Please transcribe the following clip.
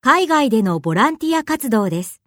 海外でのボランティア活動です。